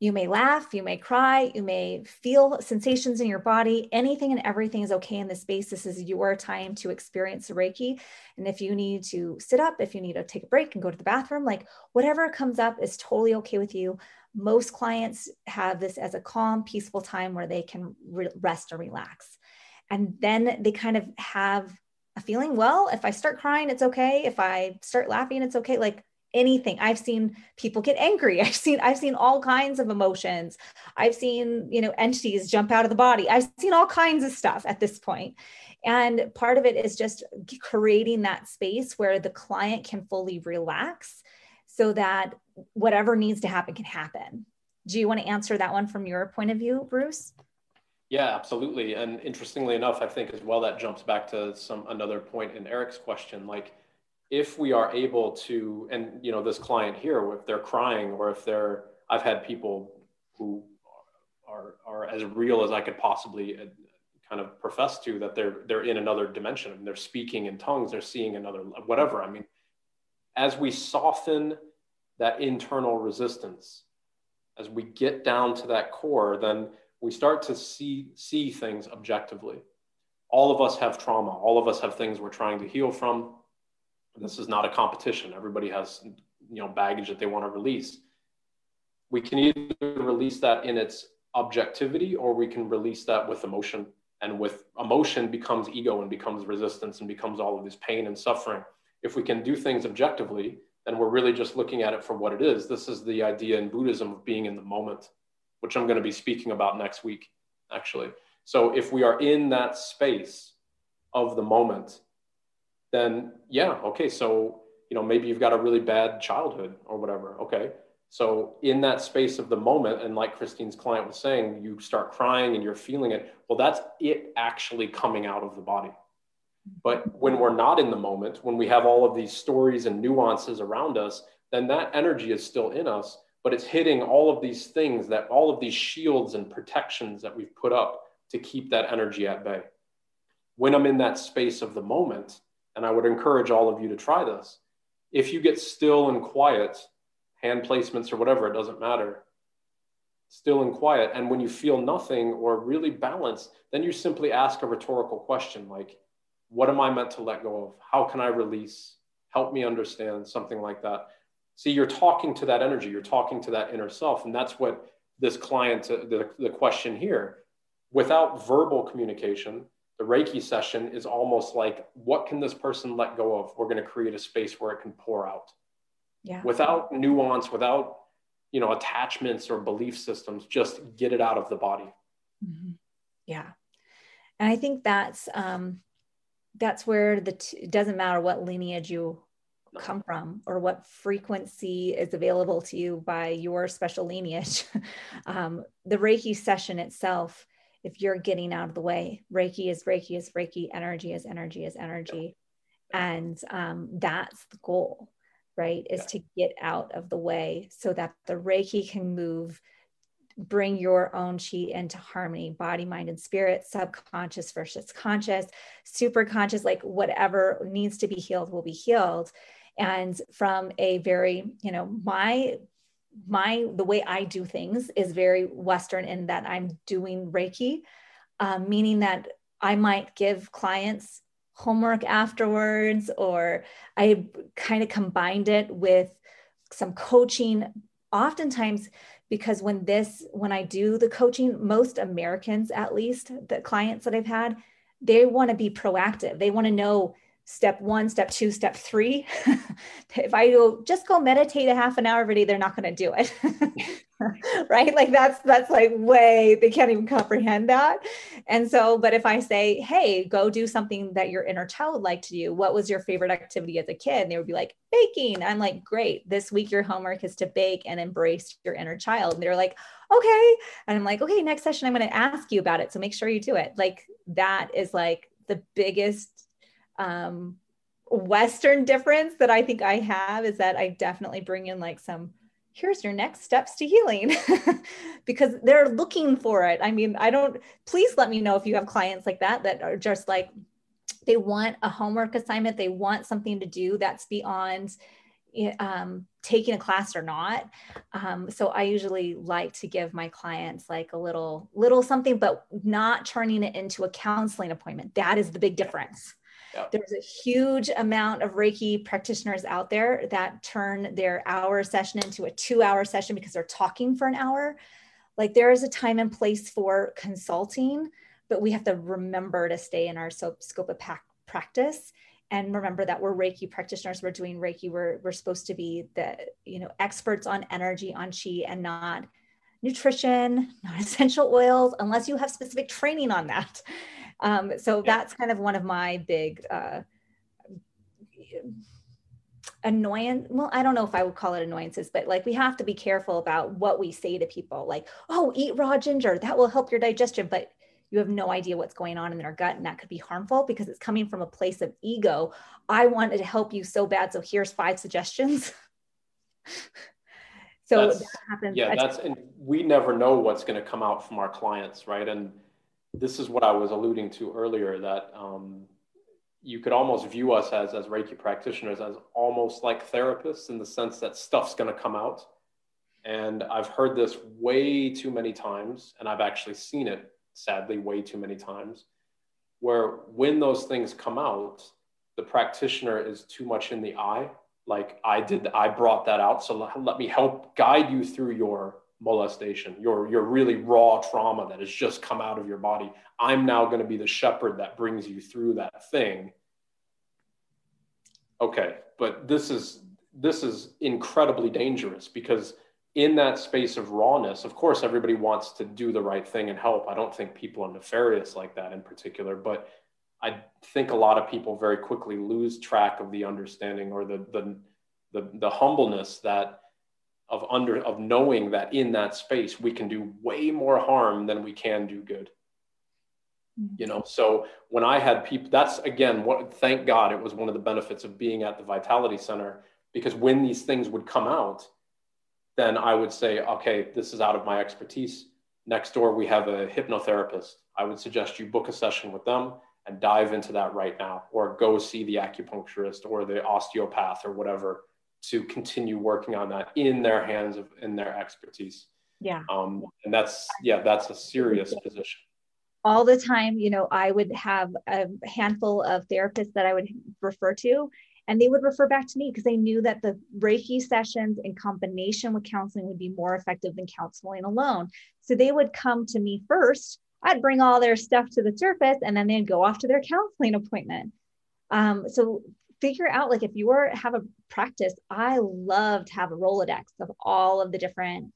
you may laugh, you may cry, you may feel sensations in your body. Anything and everything is okay in this space. This is your time to experience Reiki. And if you need to sit up, if you need to take a break and go to the bathroom, like whatever comes up is totally okay with you. Most clients have this as a calm, peaceful time where they can re- rest and relax. And then they kind of have a feeling, well, if I start crying, it's okay. If I start laughing, it's okay. Like anything. I've seen people get angry. [LAUGHS] I've seen i've seen all kinds of emotions. I've seen you know entities jump out of the body. I've seen all kinds of stuff at this point. And part of it is just creating that space where the client can fully relax so that whatever needs to happen can happen. Do you want to answer that one from your point of view bruce? Yeah absolutely. And interestingly enough i think as well that jumps back to some another point in eric's question. Like if we are able to, and you know, this client here, if they're crying or if they're, I've had people who are, are as real as I could possibly uh, kind of profess to that they're, they're in another dimension and they're speaking in tongues, they're seeing another, whatever. I mean, as we soften that internal resistance, as we get down to that core, then we start to see, see things objectively. All of us have trauma. All of us have things we're trying to heal from this is not a competition. Everybody has, you know, baggage that they want to release. We can either release that in its objectivity or we can release that with emotion. And with emotion becomes ego and becomes resistance and becomes all of this pain and suffering. If we can do things objectively, then we're really just looking at it for what it is. This is the idea in Buddhism of being in the moment, which I'm going to be speaking about next week, actually. So if we are in that space of the moment, then yeah, okay, so you know maybe you've got a really bad childhood or whatever. Okay, so in that space of the moment, and like Christine's client was saying, you start crying and you're feeling it. Well, that's it actually coming out of the body. But when we're not in the moment, when we have all of these stories and nuances around us, then that energy is still in us, but it's hitting all of these things that all of these shields and protections that we've put up to keep that energy at bay. When I'm in that space of the moment, and I would encourage all of you to try this, if you get still and quiet, hand placements or whatever, it doesn't matter, still and quiet, and when you feel nothing or really balanced, then you simply ask a rhetorical question like, what am I meant to let go of? How can I release? Help me understand something like that. See, you're talking to that energy, you're talking to that inner self. And that's what this client, the, the question here, without verbal communication, the Reiki session is almost like, what can this person let go of? We're going to create a space where it can pour out. Yeah. Without nuance, without you know attachments or belief systems, just get it out of the body. Mm-hmm. Yeah, and I think that's um, that's where the t- it doesn't matter what lineage you come from or what frequency is available to you by your special lineage [LAUGHS] um, the reiki session itself if you're getting out of the way reiki is reiki is reiki energy is energy is energy. And um, that's the goal right is yeah. to get out of the way so that the reiki can move bring your own chi into harmony body mind and spirit subconscious versus conscious super conscious like whatever needs to be healed will be healed. And from a very you know my my the way i do things is very western in that i'm doing reiki um, meaning that i might give clients homework afterwards or i kind of combined it with some coaching. Oftentimes because when this when i do the coaching most americans at least the clients that i've had they want to be proactive. They want to know step one step two step three. [LAUGHS] If i go just go meditate a half an hour every day they're not going to do it. [LAUGHS] Right? Like that's that's like way they can't even comprehend that. And so but if i say hey go do something that your inner child would like to do. What was your favorite activity as a kid? And they would be like baking. I'm like great. This week your homework is to bake and embrace your inner child. And they're like okay. And i'm like okay next session i'm going to ask you about it so make sure you do it. Like that is like the biggest um western difference that i think i have is that i definitely bring in like some here's your next steps to healing [LAUGHS] because they're looking for it. I mean, I don't, please let me know if you have clients like that that are just like, they want a homework assignment, they want something to do that's beyond um, taking a class or not. Um, so I usually like to give my clients like a little, little something, but not turning it into a counseling appointment. That is the big difference. There's a huge amount of Reiki practitioners out there that turn their hour session into a two hour session because they're talking for an hour. Like there is a time and place for consulting, but we have to remember to stay in our scope of practice and remember that we're Reiki practitioners. We're doing Reiki. We're, we're supposed to be the, you know, experts on energy, on chi, and not nutrition, not [LAUGHS] essential oils, unless you have specific training on that. Um, so yeah. that's kind of one of my big uh, annoyance. Well, I don't know if I would call it annoyances, but like we have to be careful about what we say to people. Like, oh, eat raw ginger, that will help your digestion. But you have no idea what's going on in their gut and that could be harmful because it's coming from a place of ego i wanted to help you so bad so here's five suggestions [LAUGHS] so that's, that happens yeah that's and we never know what's going to come out from our clients right and this is what I was alluding to earlier that um, you could almost view us as, as Reiki practitioners as almost like therapists in the sense that stuff's going to come out. And I've heard this way too many times, and I've actually seen it sadly way too many times, where when those things come out, the practitioner is too much in the eye. Like I did, I brought that out. So let me help guide you through your molestation, your, your really raw trauma that has just come out of your body. I'm now going to be the shepherd that brings you through that thing. Okay, but this is this is incredibly dangerous because in that space of rawness, of course, everybody wants to do the right thing and help. I don't think people are nefarious like that in particular, but I think a lot of people very quickly lose track of the understanding or the the the, the humbleness that of under of knowing that in that space we can do way more harm than we can do good. Mm-hmm. You know so when i had people that's again what thank god it was one of the benefits of being at the vitality center because when these things would come out then i would say okay this is out of my expertise. Next door we have a hypnotherapist. I would suggest you book a session with them and dive into that right now or go see the acupuncturist or the osteopath or whatever to continue working on that in their hands of in their expertise yeah um, and that's yeah that's a serious position all the time, you know, I would have a handful of therapists that I would refer to, and they would refer back to me because they knew that the Reiki sessions in combination with counseling would be more effective than counseling alone. So they would come to me first. I'd bring all their stuff to the surface, and then they'd go off to their counseling appointment. Um, so figure out like if you are have a practice, I love to have a Rolodex of all of the different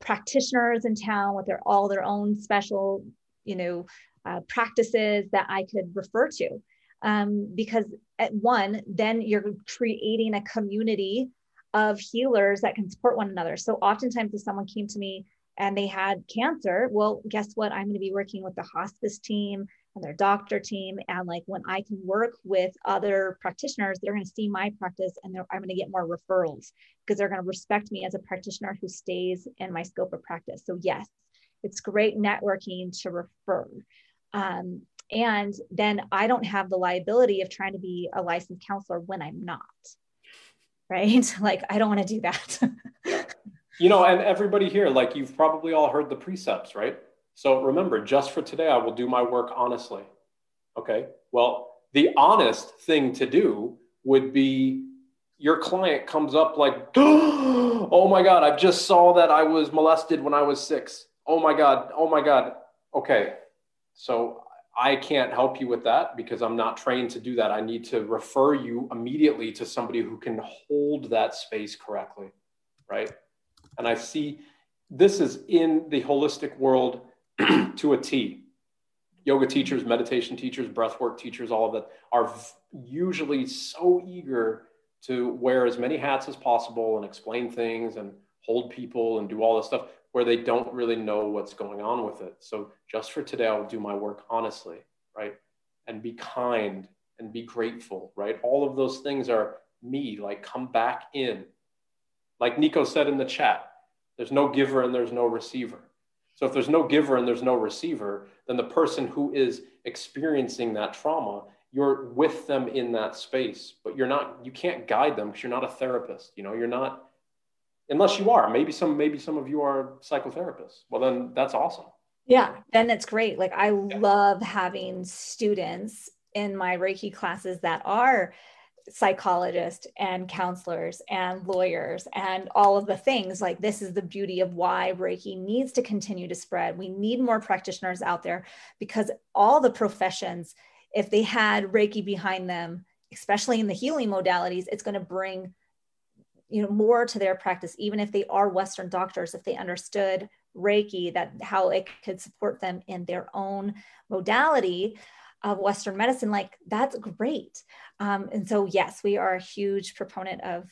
practitioners in town with their all their own special you know, uh, practices that I could refer to. Um, because at one, then you're creating a community of healers that can support one another. So oftentimes, if someone came to me and they had cancer, well, guess what? I'm going to be working with the hospice team and their doctor team. And like when I can work with other practitioners, they're going to see my practice and I'm going to get more referrals because they're going to respect me as a practitioner who stays in my scope of practice. So, yes, it's great networking to refer. Um, and then I don't have the liability of trying to be a licensed counselor when I'm not. Right. [LAUGHS] Like, I don't want to do that. [LAUGHS] you know, and everybody here, like, you've probably all heard the precepts, right? So remember, just for today, I will do my work honestly. Okay. Well, the honest thing to do would be your client comes up like, [GASPS] oh my God, I just saw that I was molested when I was six oh my God, oh my God. Okay. So I can't help you with that because I'm not trained to do that. I need to refer you immediately to somebody who can hold that space correctly. Right. And I see this is in the holistic world [CLEARS THROAT] to a T. Yoga teachers, meditation teachers, breathwork teachers, all of that are usually so eager to wear as many hats as possible and explain things and hold people and do all this stuff where they don't really know what's going on with it. So just for today, I'll do my work honestly, right? And be kind and be grateful, right? All of those things are me, like come back in. Like Nico said in the chat, there's no giver and there's no receiver. So if there's no giver and there's no receiver, then the person who is experiencing that trauma, you're with them in that space, but you're not, you can't guide them because you're not a therapist. You know, you're not unless you are maybe some maybe some of you are psychotherapists well then that's awesome yeah then that's great like i yeah. love having students in my reiki classes that are psychologists and counselors and lawyers and all of the things like this is the beauty of why reiki needs to continue to spread. We need more practitioners out there because all the professions if they had reiki behind them especially in the healing modalities it's going to bring you know more to their practice even if they are western doctors if they understood reiki that how it could support them in their own modality of western medicine like that's great. Um, and so yes we are a huge proponent of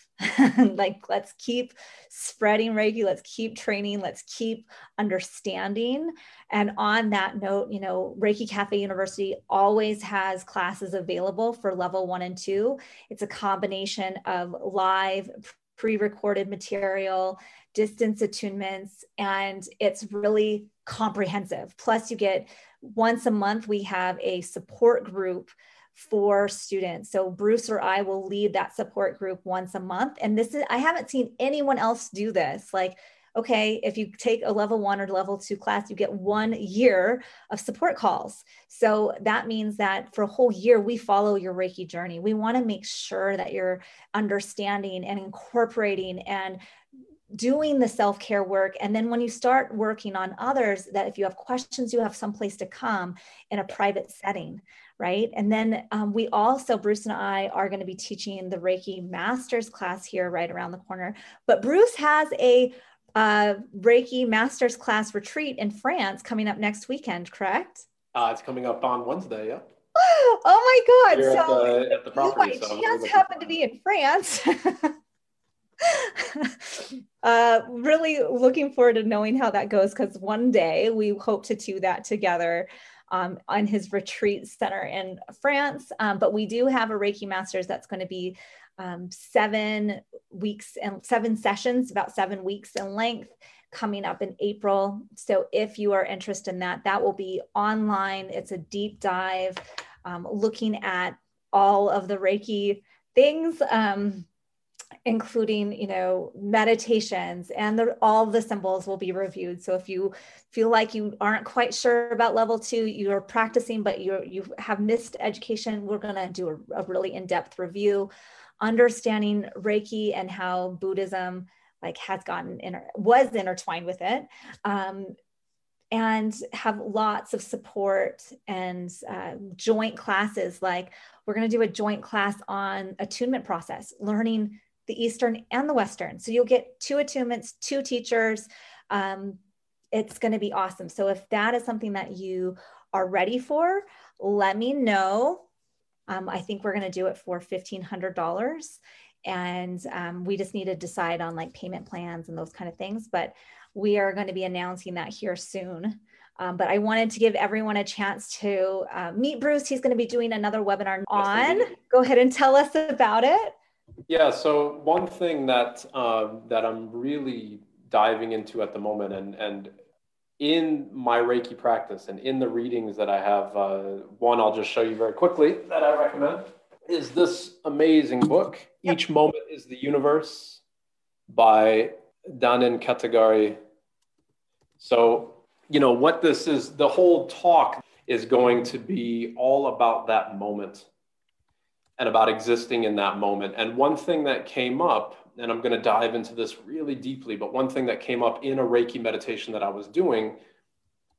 [LAUGHS] like let's keep spreading reiki let's keep training let's keep understanding. And on that note you know reiki cafe university always has classes available for level one and two. It's a combination of live pre-recorded material, distance attunements, and it's really comprehensive. Plus, you get once a month, we have a support group for students. So Bruce or I will lead that support group once a month. And this is, I haven't seen anyone else do this. Like okay, if you take a level one or level two class, you get one year of support calls. So that means that for a whole year, we follow your Reiki journey. We want to make sure that you're understanding and incorporating and doing the self-care work and then when you start working on others that if you have questions you have some place to come in a private setting right? And then um, we also, Bruce and I, are going to be teaching the Reiki Masters class here right around the corner. But Bruce has a uh, Reiki Masters class retreat in France coming up next weekend, correct? Uh, it's coming up on Wednesday, yeah. [GASPS] Oh my God! Here so at the, at the property, you by so chance happen to be in France. [LAUGHS] [LAUGHS] uh, really looking forward to knowing how that goes because one day we hope to do that together um, on his retreat center in France. Um, but we do have a Reiki Masters that's going to be um, seven weeks and seven sessions, about seven weeks in length, coming up in April. So if you are interested in that, that will be online. It's a deep dive um, looking at all of the Reiki things. Um, including you know meditations and the, all the symbols will be reviewed. So if you feel like you aren't quite sure about level two you're practicing but you you have missed education we're going to do a, a, really in-depth review understanding reiki and how buddhism like has gotten inter- was intertwined with it um, and have lots of support and uh, joint classes. Like we're going to do a joint class on attunement process learning the Eastern and the Western. So you'll get two attunements, two teachers. Um, it's going to be awesome. So if that is something that you are ready for, let me know. Um, I think we're going to do it for $1,500. And um, we just need to decide on like payment plans and those kind of things. But we are going to be announcing that here soon. Um, but I wanted to give everyone a chance to uh, meet Bruce. He's going to be doing another webinar on. Go ahead and tell us about it. Yeah. So one thing that um, that I'm really diving into at the moment, and and in my Reiki practice and in the readings that I have, uh, one I'll just show you very quickly that I recommend is this amazing book. Each moment is the universe by Dainin Katagiri. So you know what this is. The whole talk is going to be all about that moment and about existing in that moment. And one thing that came up, and I'm going to dive into this really deeply, but one thing that came up in a Reiki meditation that I was doing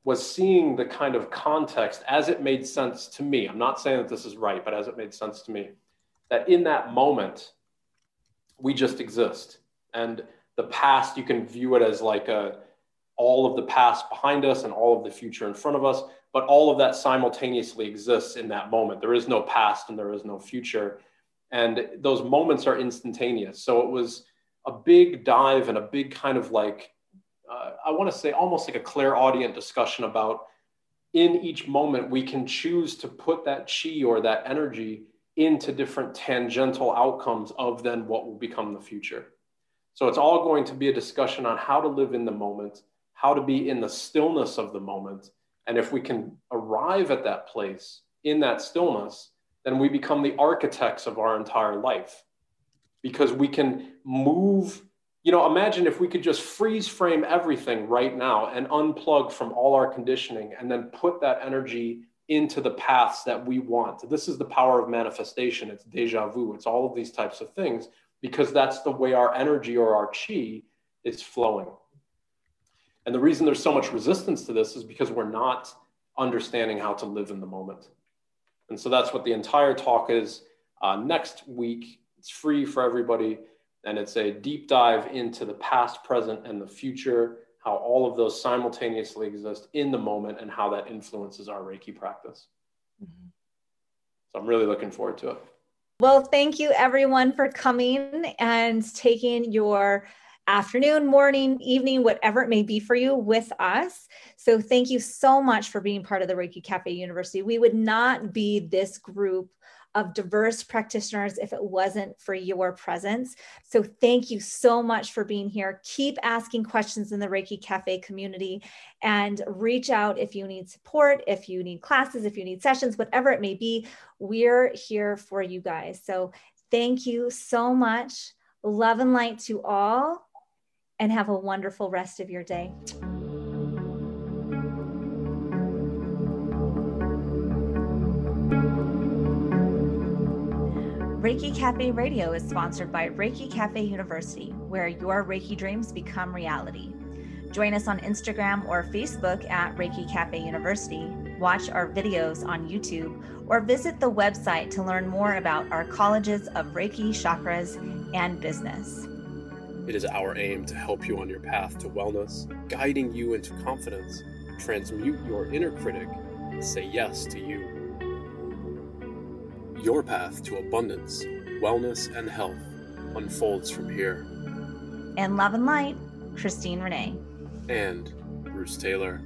was seeing the kind of context as it made sense to me. I'm not saying that this is right, but as it made sense to me, that in that moment, we just exist. And the past, you can view it as like a, all of the past behind us and all of the future in front of us but all of that simultaneously exists in that moment. There is no past and there is no future. And those moments are instantaneous. So it was a big dive and a big kind of like, uh, I want to say almost like a clairaudient discussion about in each moment, we can choose to put that chi or that energy into different tangential outcomes of then what will become the future. So it's all going to be a discussion on how to live in the moment, how to be in the stillness of the moment, and if we can arrive at that place in that stillness, then we become the architects of our entire life because we can move. You know, imagine if we could just freeze frame everything right now and unplug from all our conditioning and then put that energy into the paths that we want. This is the power of manifestation. It's deja vu. It's all of these types of things because that's the way our energy or our chi is flowing. And the reason there's so much resistance to this is because we're not understanding how to live in the moment. And so that's what the entire talk is. Uh, next week, it's free for everybody. And it's a deep dive into the past, present, and the future, how all of those simultaneously exist in the moment and how that influences our Reiki practice. Mm-hmm. So I'm really looking forward to it. Well, thank you everyone for coming and taking your afternoon, morning, evening, whatever it may be for you with us. So thank you so much for being part of the Reiki Cafe University. We would not be this group of diverse practitioners if it wasn't for your presence. So thank you so much for being here. Keep asking questions in the Reiki Cafe community and reach out if you need support, if you need classes, if you need sessions, whatever it may be. We're here for you guys. So thank you so much. Love and light to all and have a wonderful rest of your day. Reiki Cafe Radio is sponsored by Reiki Cafe University, where your Reiki dreams become reality. Join us on Instagram or Facebook at Reiki Cafe University. Watch our videos on YouTube or visit the website to learn more about our colleges of Reiki, chakras, and business. It is our aim to help you on your path to wellness, guiding you into confidence, transmute your inner critic, and say yes to you. Your path to abundance, wellness, and health unfolds from here. And love and light, Christine Renee. And Bruce Taylor.